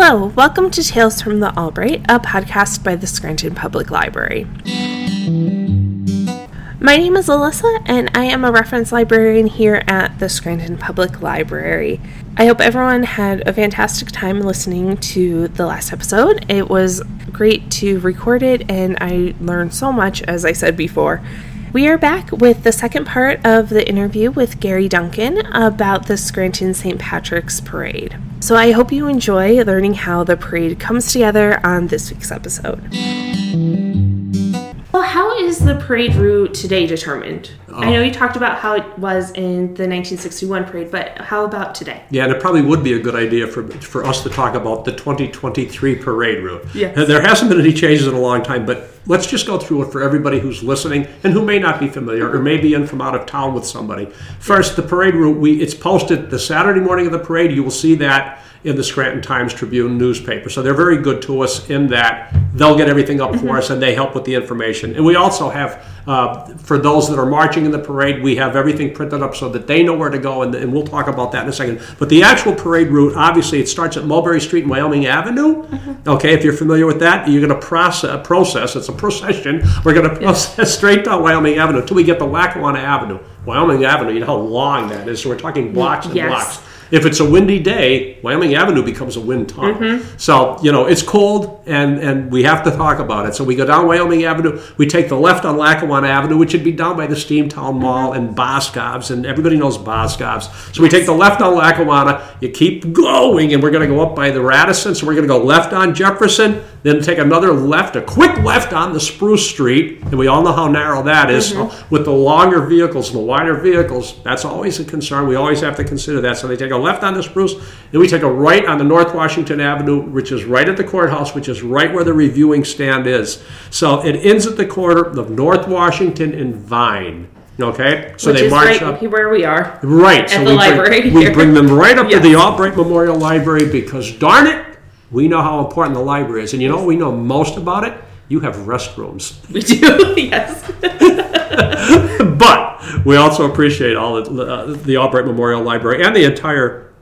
Hello, welcome to Tales from the Albright, a podcast by the Scranton Public Library. My name is Alyssa, and I am a reference librarian here at the Scranton Public Library. I hope everyone had a fantastic time listening to the last episode. It was great to record it, and I learned so much, as I said before. We are back with the second part of the interview with Gary Duncan about the Scranton St. Patrick's Parade. So I hope you enjoy learning how the parade comes together on this week's episode. Well, how is the parade route today determined? I oh. know you talked about how it was in the 1961 parade, but how about today? Yeah, and it probably would be a good idea for for us to talk about the 2023 parade route. Yes. There hasn't been any changes in a long time, but let's just go through it for everybody who's listening and who may not be familiar or may be in from out of town with somebody. First, the parade route, we it's posted the Saturday morning of the parade. You will see that in the Scranton Times Tribune newspaper. So they're very good to us in that they'll get everything up for us and they help with the information. And we also have, uh, for those that are marching in the parade, we have everything printed up so that they know where to go, and, and we'll talk about that in a second. But the actual parade route, obviously, it starts at Mulberry Street and Wyoming Avenue. Okay, if you're familiar with that, you're going to process, process, it's a procession, we're going to process straight down Wyoming Avenue until we get to Lackawanna Avenue. Wyoming Avenue, you know how long that is, so we're talking blocks and Yes. blocks. If it's a windy day, Wyoming Avenue becomes a wind tunnel. Mm-hmm. So, you know, it's cold and, and we have to talk about it. So we go down Wyoming Avenue, we take the left on Lackawanna Avenue, which would be down by the Steamtown mm-hmm. Mall and Boscov's, and everybody knows Boscov's. So we take the left on Lackawanna, you keep going, and we're going to go up by the Radisson. So we're going to go left on Jefferson, then take another left, a quick left on the Spruce Street, and we all know how narrow that is. So with the longer vehicles, and the wider vehicles, that's always a concern. We always have to consider that. So they take a left on the Spruce, then we take a right on the North Washington Avenue, which is right at the courthouse, which is right where the reviewing stand is. So it ends at the corner of North Washington and Vine. Okay, so Which they is march right up. where we are. Right. so the we library bring, we bring them right up to the Albright Memorial Library because, darn it, we know how important the library is. And you know what we know most about it? You have restrooms. We do, yes. But we also appreciate all that uh, the Albright Memorial Library and the entire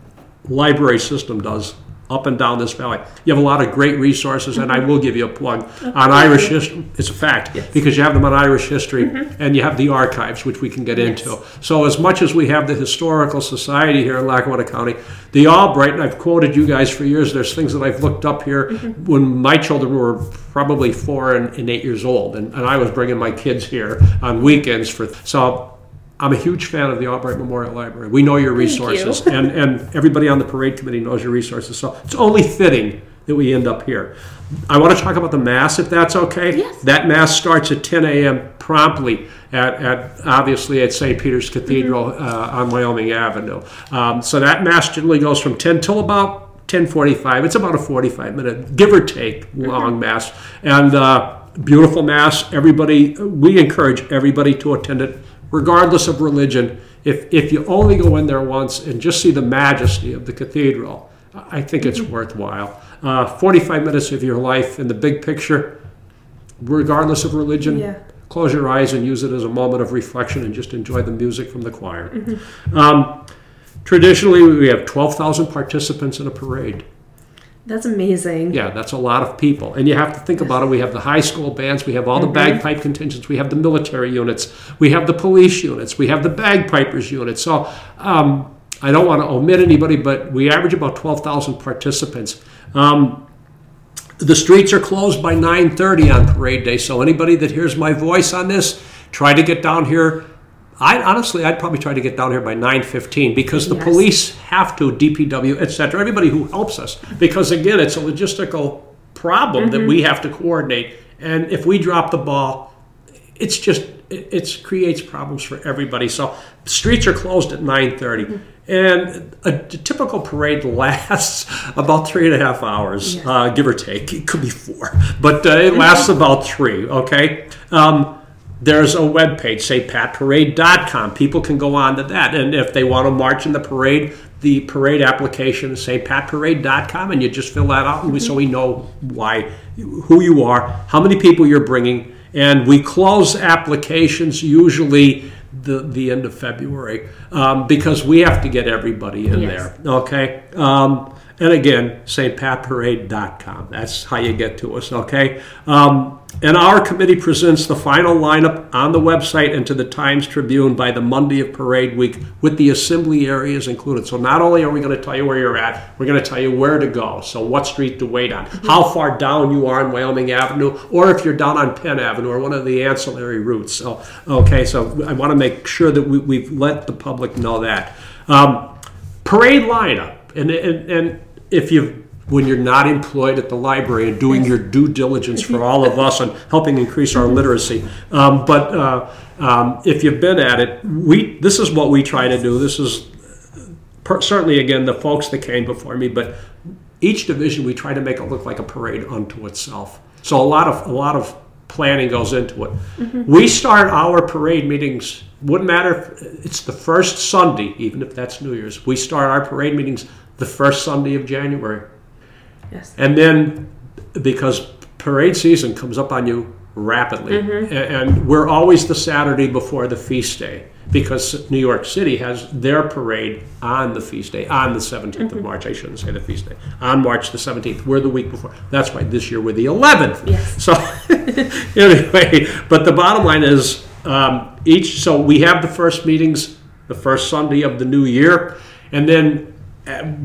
library system does up and down this valley. You have a lot of great resources, and I will give you a plug on Irish history. It's a fact because you have them on Irish history, mm-hmm. and you have the archives, which we can get into. So, as much as we have the historical society here in Lackawanna County, the Albright, and I've quoted you guys for years. There's things that I've looked up here mm-hmm. when my children were probably four and, and eight years old, and, and I was bringing my kids here on weekends for so. I'm a huge fan of the Albright Memorial Library. We know your resources, you. and, and everybody on the parade committee knows your resources. So it's only fitting that we end up here. I want to talk about the mass, if that's okay. Yes. That mass starts at 10 a.m. promptly at, at obviously at St. Peter's Cathedral uh, on Wyoming Avenue. Um, so that mass generally goes from 10 till about 10:45. It's about a 45 minute, give or take, long mass, and uh, beautiful mass. Everybody, we encourage everybody to attend it regardless of religion, if, if you only go in there once and just see the majesty of the cathedral, I think it's worthwhile. Uh, 45 minutes of your life in the big picture, regardless of religion, Yeah. close your eyes and use it as a moment of reflection and just enjoy the music from the choir. Um, traditionally, we have 12,000 participants in a parade. That's amazing. Yeah, that's a lot of people. And you have to think about it. We have the high school bands, we have all the bagpipe contingents, we have the military units, we have the police units, we have the bagpipers units. So um, I don't want to omit anybody, but we average about 12,000 participants. Um, the streets are closed by 9:30 on parade day, so anybody that hears my voice on this, try to get down here. I honestly, I'd probably try to get down here by 9:15 because the Yes. police have to, DPW, etc. Everybody who helps us, because again, it's a logistical problem that we have to coordinate, and if we drop the ball, it's just it it's, creates problems for everybody. So streets are closed at 9:30, and a, typical parade lasts about three and a half hours, uh, give or take. It could be four, but uh, it lasts about three. Okay. Um, there's a web page, stpatparade.com. People can go on to that, and if they want to march in the parade, the parade application is stpatparade.com, and you just fill that out, and we, so we know why, who you are, how many people you're bringing, and we close applications usually the the end of February um, because we have to get everybody in Yes. there. Okay. Um, And again, stpatparade.com. That's how you get to us, okay? Um, and our committee presents the final lineup on the website and to the Times Tribune by the Monday of Parade Week with the assembly areas included. So not only are we going to tell you where you're at, we're going to tell you where to go. So what street to wait on, how far down you are on Wyoming Avenue, or if you're down on Penn Avenue or one of the ancillary routes. So, okay, so I want to make sure that we, we've let the public know that. Um, parade lineup. And, and, and if you've when you're not employed at the library and doing your due diligence for all of us on helping increase our literacy. Um, but uh, um, if you've been at it, we this is what we try to do. This is per, certainly again the folks that came before me, but each division we try to make it look like a parade unto itself. So a lot of a lot of planning goes into it. Mm-hmm. We start our parade meetings. Wouldn't matter if it's the first Sunday, even if that's New Year's. We start our parade meetings the first Sunday of January. Yes. And then because parade season comes up on you rapidly, mm-hmm. and we're always the Saturday before the feast day because New York City has their parade on the feast day, on the 17th mm-hmm. of March. I shouldn't say the feast day, on March the 17th. We're the week before. That's why this year we're the 11th. Yes. So, anyway, but the bottom line is um, each, so we have the first meetings the first Sunday of the new year, and then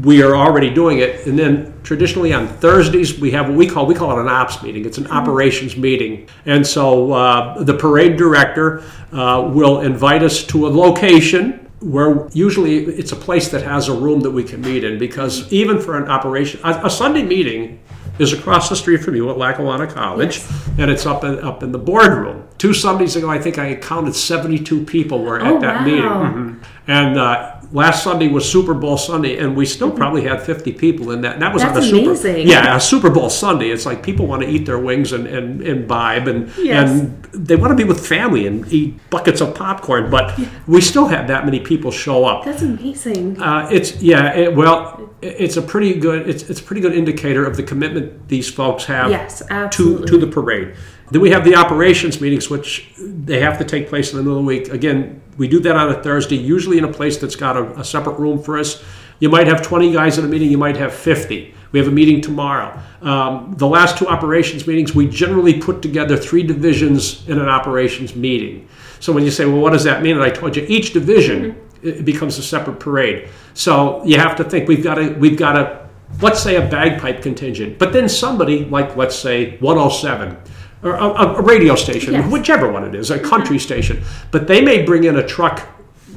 we are already doing it. And then traditionally on Thursdays we have what we call we call it an ops meeting. It's an mm-hmm. operations meeting, and so uh, the parade director uh, will invite us to a location where usually it's a place that has a room that we can meet in because even for an operation a, a Sunday meeting is across the street from you at Lackawanna College, yes. and it's up in, up in the boardroom. Two Sundays ago, I think I counted 72 people were at oh, that wow. meeting. Mm-hmm. And uh, last Sunday was Super Bowl Sunday, and we still mm-hmm. probably had 50 people in that. And that was That's on a amazing. Super Yeah, a Super Bowl Sunday. It's like people want to eat their wings and, and, and imbibe, and, yes. and they want to be with family and eat buckets of popcorn, but yeah. we still had that many people show up. That's amazing. Uh, it's, yeah, it, well, it's a pretty good it's, it's a pretty good indicator of the commitment these folks have yes, to, to the parade. Then we have the operations meetings, which they have to take place in the middle of the week. Again, we do that on a Thursday, usually in a place that's got a, a separate room for us. You might have 20 guys in a meeting, you might have 50. We have a meeting tomorrow. Um, the last two operations meetings, we generally put together three divisions in an operations meeting. So when you say, well, what does that mean? And I told you, each division mm-hmm. it becomes a separate parade. So you have to think we've got to we've got to let's say a bagpipe contingent, but then somebody like let's say 107 or a, a radio station, yes. whichever one it is, a country mm-hmm. station. But they may bring in a truck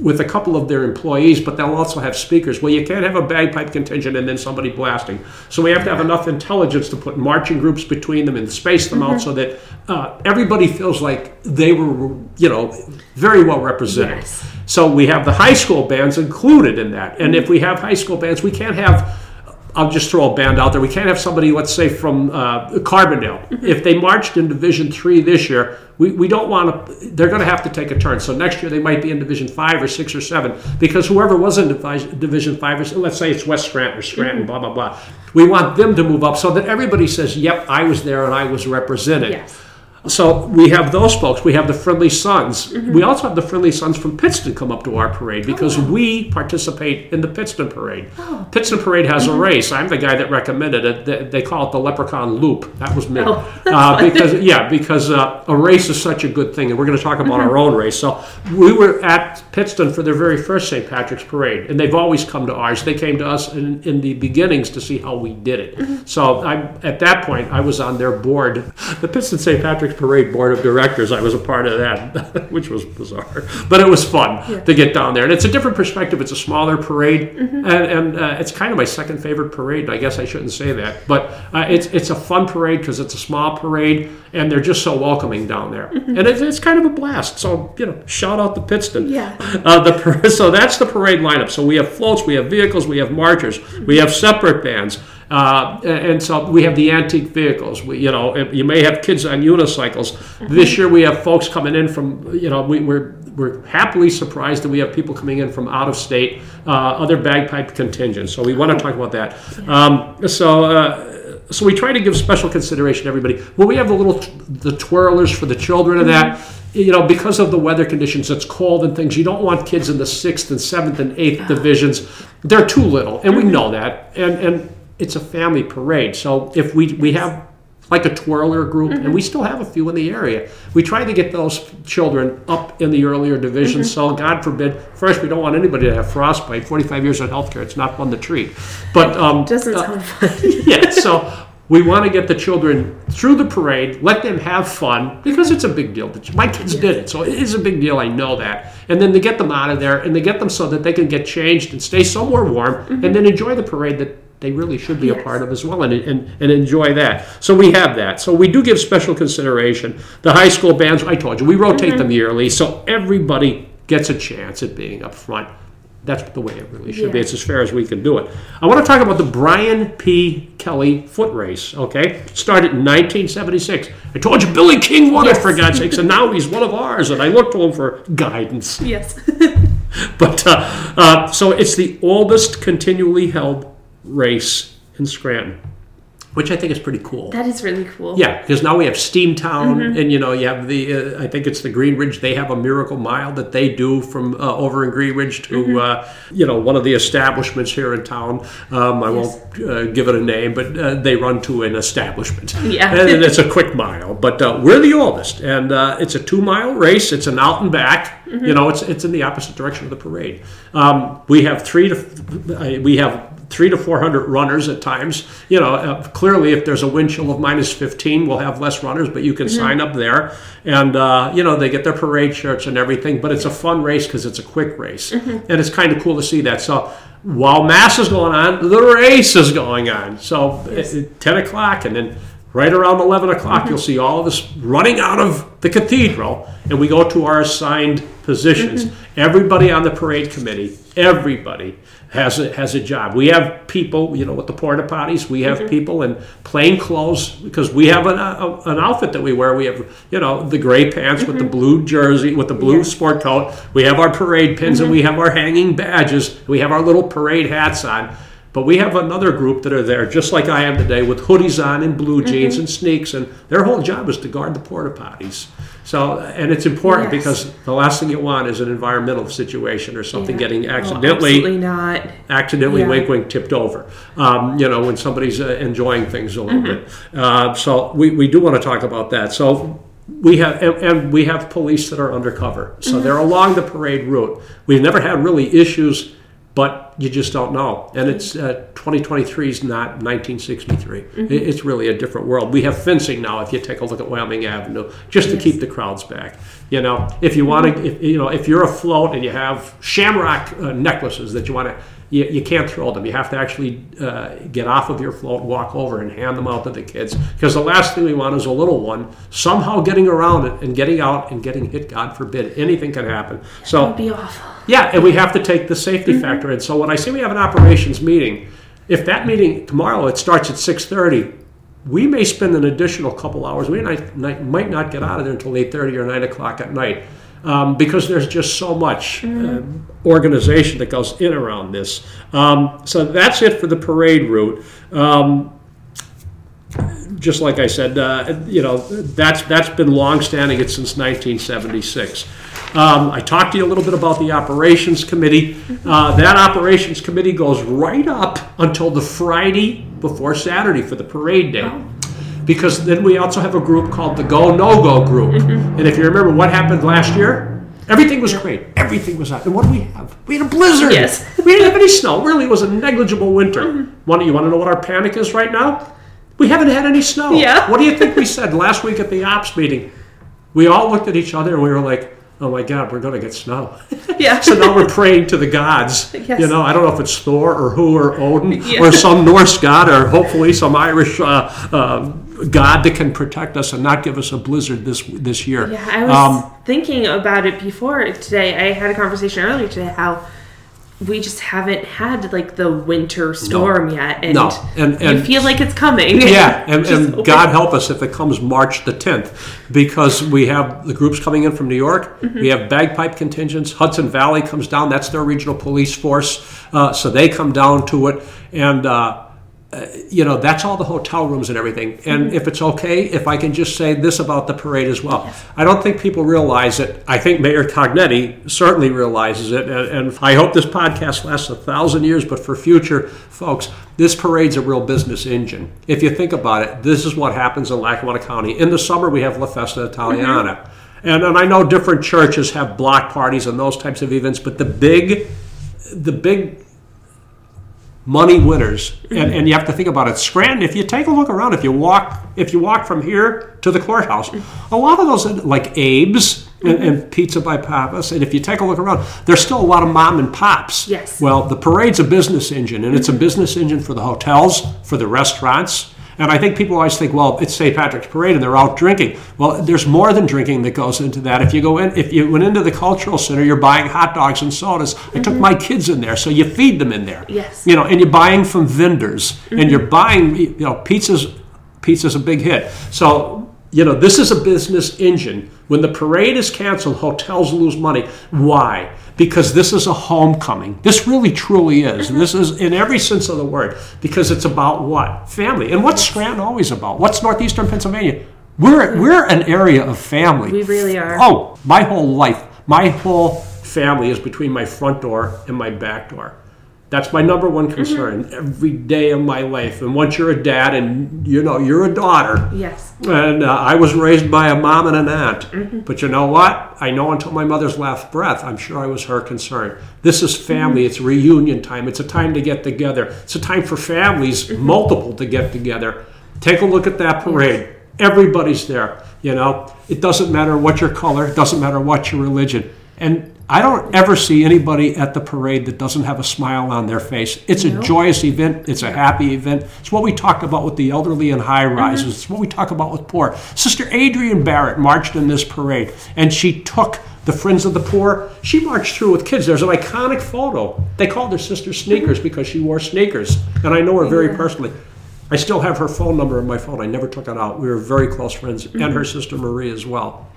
with a couple of their employees, but they'll also have speakers. Well, you can't have a bagpipe contingent and then somebody blasting. So we have to have enough intelligence to put marching groups between them and space them mm-hmm. out so that uh, everybody feels like they were, you know, very well represented. Yes. So we have the high school bands included in that. And if we have high school bands, we can't have I'll just throw a band out there. We can't have somebody, let's say, from uh, Carbondale. Mm-hmm. If they marched in Division Three this year, we, we don't want to. They're going to have to take a turn. So next year they might be in Division Five or Six or Seven because whoever was in Division Five or let's say it's West Scranton or Scranton, mm-hmm. blah blah blah. We want them to move up so that everybody says, "Yep, I was there and I was represented." Yes. So we have those folks. We have the Friendly Sons. Mm-hmm. We also have the Friendly Sons from Pittston come up to our parade because oh, wow. we participate in the Pittston parade. Oh. Pittston parade has mm-hmm. a race. I'm the guy that recommended it. They call it the Leprechaun Loop. That was me. Oh, uh, because yeah, because uh, a race is such a good thing, and we're going to talk about mm-hmm. our own race. So we were at Pittston for their very first St. Patrick's parade, and they've always come to ours. They came to us in, in the beginnings to see how we did it. Mm-hmm. So I, at that point, I was on their board, the Pittston St. Patrick's Parade board of directors. I was a part of that, which was bizarre, but it was fun yeah. to get down there. And it's a different perspective. It's a smaller parade, mm-hmm. and, and uh, it's kind of my second favorite parade. I guess I shouldn't say that, but uh, it's it's a fun parade because it's a small parade, and they're just so welcoming down there, mm-hmm. and it's, it's kind of a blast. So you know, shout out to Pittston. Yeah. Uh, the so that's the parade lineup. So we have floats, we have vehicles, we have marchers, we have separate bands. Uh, and so we have the antique vehicles. We, you know, you may have kids on unicycles. This year we have folks coming in from, you know, we, we're we're happily surprised that we have people coming in from out of state, uh, other bagpipe contingents. So we want to talk about that. Um, so. Uh, so we try to give special consideration to everybody. Well, we have the little the twirlers for the children of that. You know, because of the weather conditions, it's cold and things. You don't want kids in the sixth and seventh and eighth divisions. They're too little, and we know that. And and it's a family parade. So if we we have like a twirler group, and we still have a few in the area. We try to get those children up in the earlier divisions. So God forbid, first we don't want anybody to have frostbite. Forty-five years of healthcare, it's not fun to treat. But um, Doesn't uh, sound fun. yeah, so we want to get the children through the parade, let them have fun because it's a big deal. My kids did it, so it is a big deal. I know that. And then to get them out of there and to get them so that they can get changed and stay somewhere warm and then enjoy the parade that they really should be a part of as well and, and, and enjoy that. So we have that. So we do give special consideration. The high school bands, I told you, we rotate them yearly, so everybody gets a chance at being up front. That's the way it really should be. It's as fair as we can do it. I want to talk about the Brian P. Kelly foot race, okay? Started in 1976. I told you Billy King won it, for God's sakes, and now he's one of ours, and I look to him for guidance. yes. But uh, uh, so it's the oldest continually held race in Scranton, which I think is pretty cool. that is really cool. Yeah, because now we have Steamtown, Mm-hmm. and you know you have the uh, I think it's the Green Ridge. They have a Miracle Mile that they do from uh, over in Green Ridge to Mm-hmm. uh, you know one of the establishments here in town. Um, I Yes. won't uh, give it a name, but uh, they run to an establishment. Yeah. and it's a quick mile. But uh, we're the oldest, and uh, it's a two mile race. It's an out and back. Mm-hmm. You know, it's it's in the opposite direction of the parade. Um, we have three to we have three to four hundred runners at times. You know, uh, clearly if there's a wind chill of minus fifteen, we'll have less runners, but you can sign up there, and uh, you know they get their parade shirts and everything. But it's a fun race because it's a quick race, and it's kind of cool to see that. So. While mass is going on, the race is going on. So Yes. at 10 o'clock, and then right around 11 o'clock, mm-hmm. you'll see all of us running out of the cathedral, and we go to our assigned positions. Mm-hmm. Everybody on the parade committee, everybody has a, has a job. We have people, you know, with the porta potties. We have mm-hmm. people in plain clothes because we have an, uh, a, an outfit that we wear. We have, you know, the gray pants with the blue jersey, with the blue Yeah. sport coat. We have our parade pins and we have our hanging badges. We have our little parade hats on. But we have another group that are there, just like I am today, with hoodies on and blue jeans and sneaks, and their whole job is to guard the porta potties. So, and it's important Yes. because the last thing you want is an environmental situation or something Yeah. getting Oh, accidentally not. accidentally Yeah. wink wink tipped over um, you know when somebody's uh, enjoying things a little bit uh, so we, we do want to talk about that so we have and, and we have police that are undercover so they're along the parade route we've never had really issues but you just don't know. And it's uh, 2023 is not 1963 It- it's really a different world. We have fencing now if you take a look at wyoming avenue just to Yes. keep the crowds back you know. If you want to if, you know if you're afloat and you have shamrock uh, necklaces that you want to you, you can't throw them. You have to actually uh, get off of your float, walk over, and hand them out to the kids. Because the last thing we want is a little one somehow getting around it and getting out and getting hit. God forbid, anything can happen. So That'd be awful. yeah, and we have to take the safety factor in. So when I say we have an operations meeting, if that meeting tomorrow it starts at six thirty, we may spend an additional couple hours. We might, might might not get out of there until eight thirty or nine o'clock at night. Um, because there's just so much uh, organization that goes in around this. Um, so that's it for the parade route. Um, just like I said, uh, you know, that's that's been long-standing. It's since 1976. Um, I talked to you a little bit about the operations committee. Uh, that operations committee goes right up until the Friday before Saturday for the parade day. Because then we also have a group called the Go No Go group. And if you remember what happened last year, everything was great. Everything was out. And what do we have? We had a blizzard. Yes. we didn't have any snow. Really, it was a negligible winter. Want you want to know what our panic is right now? We haven't had any snow. Yeah. What do you think we said last week at the ops meeting? We all looked at each other and we were like, "Oh my God, we're going to get snow." Yeah. so now we're praying to the gods. Yes. You know, I don't know if it's Thor or who or Odin Yeah. or some Norse god or hopefully some Irish uh, uh, god that can protect us and not give us a blizzard this this year. Yeah, I was Um, thinking about it before today. I had a conversation earlier today how we just haven't had like the winter storm yet, and, No, and- you feel like it's coming. Yeah, and, and God help us if it comes March the 10th, because we have the groups coming in from New York. Mm-hmm. We have bagpipe contingents. Hudson Valley comes down. That's their regional police force. Uh, so they come down to it. And uh, uh, you know, that's all the hotel rooms and everything. And Mm-hmm. if it's okay, if I can just say this about the parade as well. I don't think people realize it. I think Mayor Cognetti certainly realizes it. And, and I hope this podcast lasts a thousand years, but for future folks, this parade's a real business engine. If you think about it, this is what happens in Lackawanna County. In the summer, we have La Festa Italiana. And, and I know different churches have block parties and those types of events, but the big, the big money winners. And, and you have to think about it. Scranton if you take a look around if you walk if you walk from here to the courthouse a lot of those like abe's and, mm-hmm. and pizza by papas and if you take a look around there's still a lot of mom and pops. Yes. well the parade's a business engine and it's a business engine for the hotels for the restaurants and I think people always think, well, it's St. Patrick's Parade and they're out drinking. Well, there's more than drinking that goes into that. If you go in, if you went into the cultural center, you're buying hot dogs and sodas. I took mm-hmm. my kids in there, so you feed them in there. Yes. You know, and you're buying from vendors, and mm-hmm. you're buying, you know, pizzas. Pizza's a big hit. So you know, this is a business engine. When the parade is canceled, hotels lose money. Why? Because this is a homecoming. This really truly is. This is in every sense of the word. Because it's about what? Family. And what's Scranton always about? What's northeastern Pennsylvania? We're we're an area of family. We really are. Oh, my whole life, my whole family is between my front door and my back door. That's my number one mm-hmm. concern every day of my life. And once you're a dad and you know you're a daughter, Yes. and uh, I was raised by a mom and an aunt. Mm-hmm. But you know what? I know until my mother's last breath, I'm sure I was her concern. This is mm-hmm. family. It's reunion time. It's a time to get together. It's a time for families, multiple, to get together. Take a look at that parade. Everybody's there. You know, it doesn't matter what your color. It doesn't matter what your religion. And I don't ever see anybody at the parade that doesn't have a smile on their face. It's a joyous event. It's a happy event. It's what we talked about with the elderly and high mm-hmm. rises. It's what we talk about with poor. Sister Adrian Barrett marched in this parade, and she took the Friends of the Poor. She marched through with kids. There's an iconic photo. They called her Sister Sneakers because she wore sneakers, and I know her very personally. I still have her phone number in my phone. I never took it out. We were very close friends, and her mm-hmm. sister Marie as well.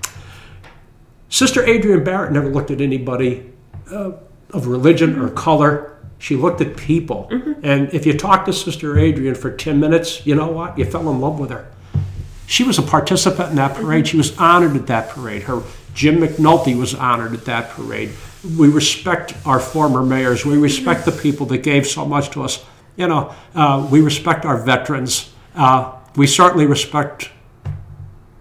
Sister Adrian Barrett never looked at anybody uh, of religion or color. She looked at people. And if you talked to Sister Adrian for 10 minutes, you know what? You fell in love with her. She was a participant in that parade. She was honored at that parade. Her Jim McNulty was honored at that parade. We respect our former mayors. We respect the people that gave so much to us. You know, uh, we respect our veterans. Uh, we certainly respect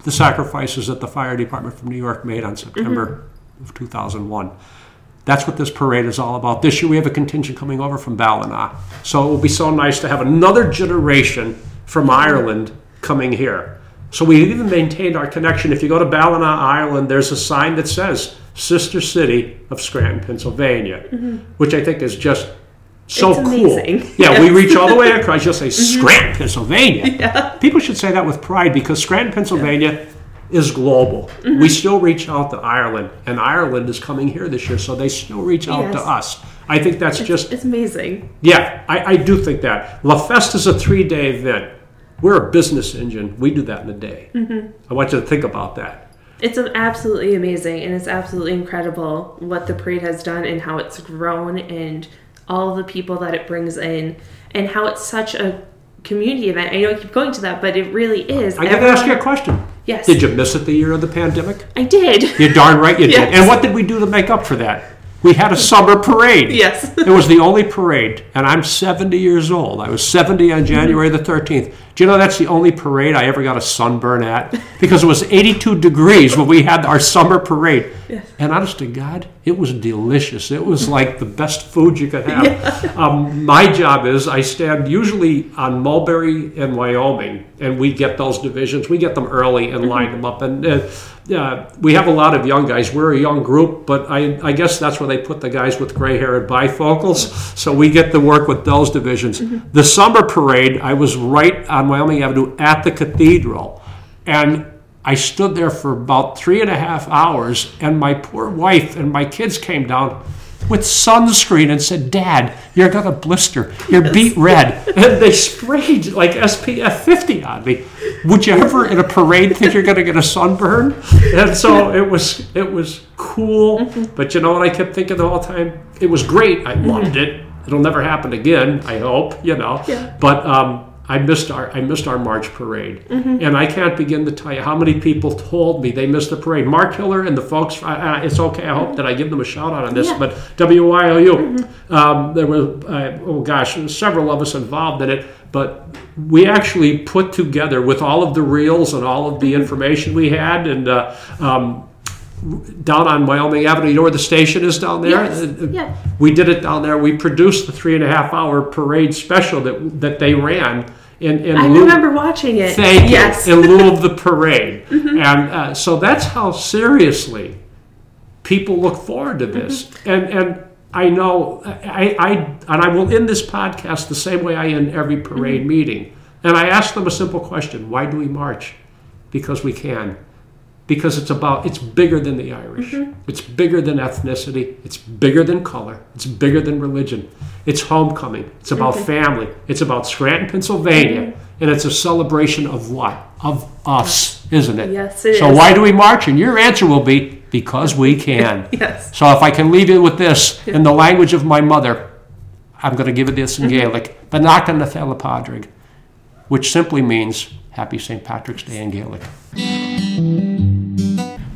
the sacrifices that the fire department from New York made on September mm-hmm. of 2001. That's what this parade is all about. This year we have a contingent coming over from Ballina. So it will be so nice to have another generation from mm-hmm. Ireland coming here. So we even maintained our connection. If you go to Ballina, Ireland, there's a sign that says Sister City of Scranton, Pennsylvania, mm-hmm. which I think is just so It's cool. amazing. Yeah, we reach all the way across. You'll say mm-hmm. Scranton, Pennsylvania. People should say that with pride because Scranton, Pennsylvania is global. Mm-hmm. We still reach out to Ireland, and Ireland is coming here this year, so they still reach out to us. I think that's just, It's amazing. yeah, I, I do think that. La Festa is a three day event. We're a business engine. We do that in a day. Mm-hmm. I want you to think about that. It's absolutely amazing and it's absolutely incredible what the parade has done and how it's grown and all the people that it brings in and how it's such a community event. I know I keep going to that, but it really is. I got to ask you a question. Yes. Did you miss it the year of the pandemic? I did. You're darn right you did. And what did we do to make up for that? We had a summer parade. Yes. it was the only parade, and I'm 70 years old. I was 70 on January the 13th. Do you know that's the only parade I ever got a sunburn at? Because it was 82 degrees when we had our summer parade. Yes. And honest to God, it was delicious. It was like the best food you could have. Um, my job is I stand usually on Mulberry and Wyoming, and we get those divisions. We get them early and line them up. And uh, uh, we have a lot of young guys. We're a young group, but I, I guess that's where they put the guys with gray hair and bifocals. So we get to work with those divisions. The summer parade, I was right on Wyoming Avenue at the cathedral. And I stood there for about three and a half hours, and my poor wife and my kids came down with sunscreen and said, Dad, you're going to blister. You're beet red. And they sprayed like SPF 50 on me. Would you ever in a parade think you're going to get a sunburn? And so it was, it was cool. But you know what I kept thinking the whole time? It was great. I loved it. It'll never happen again, I hope, you know. Yeah. But um, I missed our I missed our March parade, and I can't begin to tell you how many people told me they missed the parade. Mark Hiller and the folks. I, I, it's okay. I hope that I give them a shout out on this. Yeah. But WYOU, um, there were uh, oh gosh, several of us involved in it. But we actually put together with all of the reels and all of the information we had, and uh, um, down on Wyoming Avenue. You know where the station is down there? Yes. Uh, Yeah. We did it down there. We produced the three and a half hour parade special that that they ran in in I lieu- remember watching it. Thank yes. you. In lieu of the parade, and uh, so that's how seriously people look forward to this. And and I know I, I and I will end this podcast the same way I end every parade meeting. And I ask them a simple question: Why do we march? Because we can. Because it's about it's bigger than the Irish. Mm-hmm. It's bigger than ethnicity. It's bigger than color. It's bigger than religion. It's homecoming. It's about mm-hmm. family. It's about Scranton, Pennsylvania, mm-hmm. and it's a celebration of what? Of us, isn't it? Yes, it so is. why do we march? And your answer will be because we can. Yes. So if I can leave you with this in the language of my mother, I'm going to give it this in Gaelic, Beannachtaí na Féile Pádraig, which simply means Happy St. Patrick's Day in Gaelic.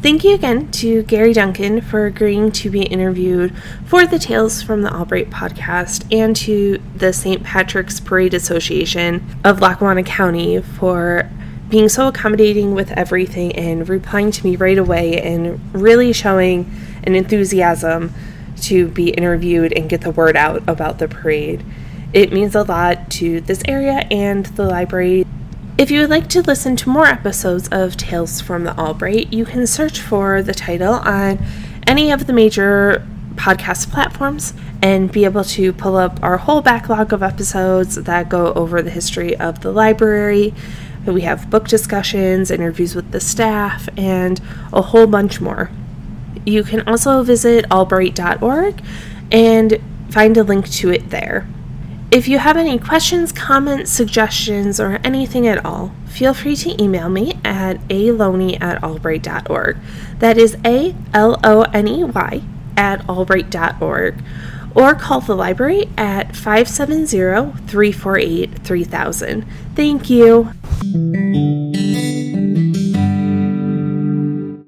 Thank you again to Gary Duncan for agreeing to be interviewed for the Tales from the Albright podcast and to the St. Patrick's Parade Association of Lackawanna County for being so accommodating with everything and replying to me right away and really showing an enthusiasm to be interviewed and get the word out about the parade. It means a lot to this area and the library if you would like to listen to more episodes of Tales from the Albright, you can search for the title on any of the major podcast platforms and be able to pull up our whole backlog of episodes that go over the history of the library. We have book discussions, interviews with the staff, and a whole bunch more. You can also visit albright.org and find a link to it there. If you have any questions, comments, suggestions, or anything at all, feel free to email me at aloney at albright.org. That is A L O N E Y at albright.org. Or call the library at 570 348 3000. Thank you.